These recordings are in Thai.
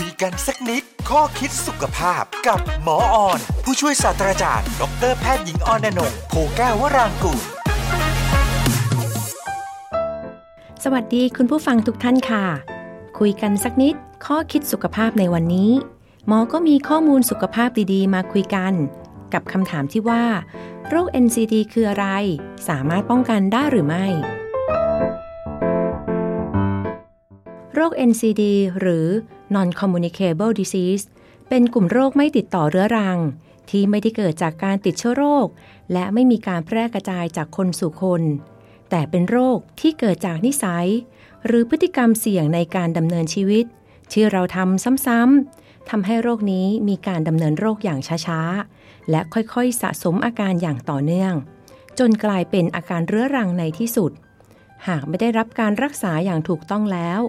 คุยกันสักนิด ข้อคิดสุขภาพกับหมอออน ผู้ช่วยศาสตราจารย์ ดรแพทย์หญิงออนอนงโพแก้ววรางกูลสวัสดีคุณผู้ฟังทุกท่านค่ะ คุยกันสักนิด ข้อคิดสุขภาพในวันนี้ หมอก็มีข้อมูลสุขภาพดีๆ มาคุยกัน กับคำถามที่ว่า โรค NCD คืออะไร สามารถป้องกันได้หรือไม่ โรค NCD หรือ Non-Communicable Disease เป็นกลุ่มโรคไม่ติดต่อเรื้อรัง ที่ไม่ได้เกิดจากการติดเชื้อโรค และไม่มีการแพร่กระจายจากคนสู่คน แต่เป็นโรคที่เกิดจากนิสัย หรือพฤติกรรมเสี่ยงในการดำเนินชีวิต ที่เราทำซ้ำๆทำให้โรคนี้มีการดำเนินโรคอย่างช้าๆ และค่อยๆสะสมอาการอย่างต่อเนื่อง จนกลายเป็นอาการเรื้อรังในที่สุด หากไม่ได้รับการรักษาอย่างถูกต้องแล้ว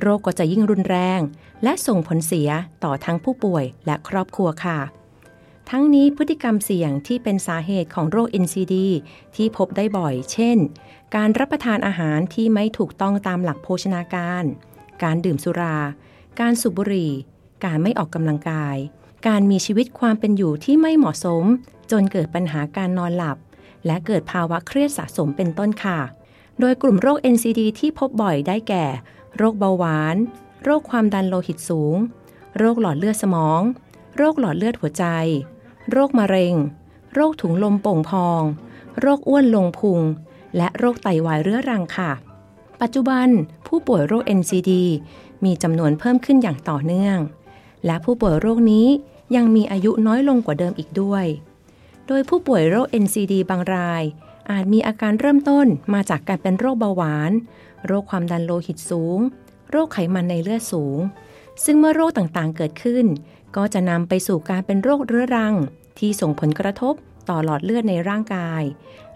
โรคก็จะยิ่งรุนแรง และส่งผลเสียต่อทั้งผู้ป่วยและครอบครัวค่ะ ทั้งนี้พฤติกรรมเสี่ยงที่เป็นสาเหตุของโรค NCD ที่พบได้บ่อย เช่น การรับประทานอาหารที่ไม่ถูกต้องตามหลักโภชนาการ การดื่มสุรา การสูบบุหรี่ การไม่ออกกำลังกาย การมีชีวิตความเป็นอยู่ที่ไม่เหมาะสม จนเกิดปัญหาการนอนหลับ และเกิดภาวะเครียดสะสมเป็นต้นค่ะ โดยกลุ่มโรค NCD ที่พบบ่อยได้แก่ โรคเบาหวาน โรคความดันโลหิตสูง โรคหลอดเลือดสมอง โรคหลอดเลือดหัวใจ โรคมะเร็ง โรคถุงลมโป่งพอง โรคอ้วนลงพุง และโรคไตวายเรื้อรังค่ะ ปัจจุบันผู้ป่วยโรค NCD มีจำนวนเพิ่มขึ้นอย่างต่อเนื่อง และผู้ป่วยโรคนี้ยังมีอายุน้อยลงกว่าเดิมอีกด้วย โดยผู้ป่วยโรค NCD บางราย อาจมีอาการเริ่มต้นมาจากการเป็นโรคเบาหวาน โรคความดันโลหิตสูง โรคไขมันในเลือดสูง ซึ่งเมื่อโรคต่างๆเกิดขึ้น ก็จะนำไปสู่การเป็นโรคเรื้อรัง ที่ส่งผลกระทบต่อหลอดเลือดในร่างกาย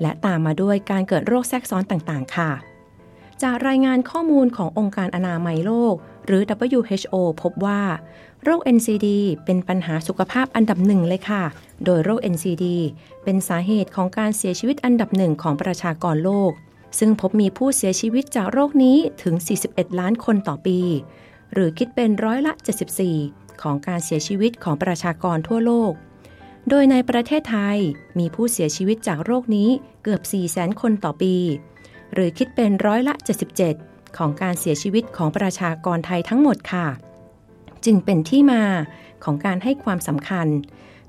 และตามมาด้วยการเกิดโรคแทรกซ้อนต่างๆ ค่ะ จากรายงานข้อมูลขององค์การอนามัยโลก หรือ WHO พบว่า โรค NCD เป็นปัญหาสุขภาพอันดับหนึ่งเลยค่ะ โดยโรค NCD เป็นสาเหตุของการเสียชีวิตอันดับหนึ่งของประชากรโลก ซึ่งพบมีผู้เสียชีวิตจากโรคนี้ถึง 41 ล้านคนต่อปี หรือคิดเป็นร้อยละ 74 ของการเสียชีวิตของประชากรทั่วโลก โดยในประเทศไทยมีผู้เสียชีวิตจากโรคนี้เกือบ 4 0 0 0 0 0 คนต่อปี หรือคิดเป็นร้อยละ 77 ของการเสียชีวิตของประชากรไทยทั้งหมดค่ะ จึงเป็นที่มาของการให้ความสำคัญ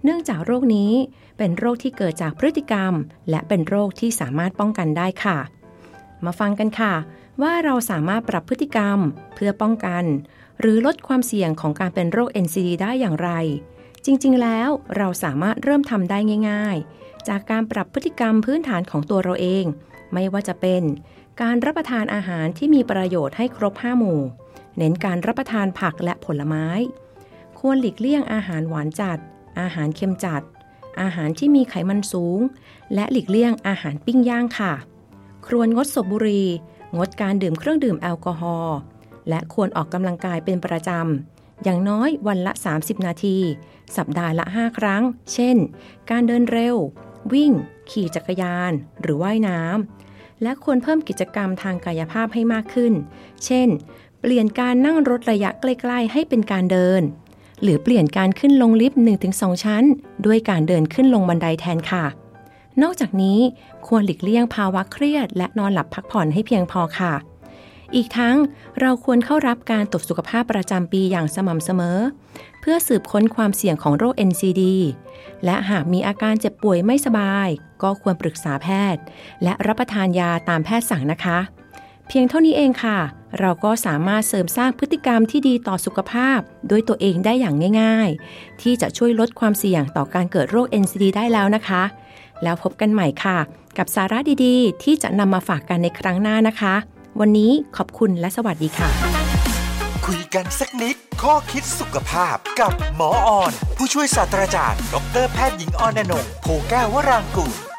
เนื่องจากโรคนี้เป็นโรคที่เกิดจากพฤติกรรม และเป็นโรคที่สามารถป้องกันได้ค่ะ มาฟังกันค่ะ ว่าเราสามารถปรับพฤติกรรมเพื่อป้องกัน หรือลดความเสี่ยงของการเป็นโรค NCD ได้อย่างไร จริงๆ แล้วเราสามารถเริ่มทำได้ง่าย ๆ จากการปรับพฤติกรรมพื้นฐานของตัวเราเอง ไม่ว่าจะเป็น การรับประทานอาหารที่มีประโยชน์ให้ครบ 5 หมู่ เน้นการรับประทานผักและผลไม้ ควรหลีกเลี่ยงอาหารหวานจัด อาหารเค็มจัด อาหารที่มีไขมันสูง และหลีกเลี่ยงอาหารปิ้งย่างค่ะควรงดสูบบุหรี่งดการดื่มเครื่องดื่มแอลกอฮอล์และควรออกกำลังกายเป็นประจำ อย่างน้อยวันละ 30 นาที สัปดาห์ละ 5 ครั้ง เช่น การเดินเร็ว วิ่ง ขี่จักรยาน หรือว่ายน้ำ และควรเพิ่มกิจกรรมทางกายภาพให้มากขึ้น เช่น เปลี่ยนการนั่งรถระยะใกล้ ๆ ให้เป็นการเดิน หรือเปลี่ยนการขึ้นลงลิฟต์ 1-2 ชั้น ด้วยการเดินขึ้นลงบันไดแทนค่ะ นอกจากนี้ควรหลีกเลี่ยงภาวะเครียด และนอนหลับพักผ่อนให้เพียงพอค่ะ อีกทั้งเราควรเข้ารับการตรวจสุขภาพประจำปีอย่างสม่ำเสมอ เพื่อสืบค้นความเสี่ยงของโรค NCD และหากมีอาการเจ็บป่วยไม่สบาย ก็ควรปรึกษาแพทย์ และรับประทานยาตามแพทย์สั่งนะคะ เพียงเท่านี้เองค่ะ เราก็สามารถเสริมสร้างพฤติกรรมที่ดีต่อสุขภาพด้วยตัวเองได้อย่างง่ายๆ ที่จะช่วยลดความเสี่ยงต่อการเกิดโรค NCD ได้แล้วนะคะ แล้วพบกันใหม่ค่ะ กับสาระดีๆ ที่จะนำมาฝากกันในครั้งหน้านะคะ วันนี้ขอบคุณและสวัสดีค่ะ คุยกันสักนิดข้อคิดสุขภาพกับหมอออน ผู้ช่วยศาสตราจารย์ ดรแพทย์หญิงออนอนงโพแก้ววรางกูล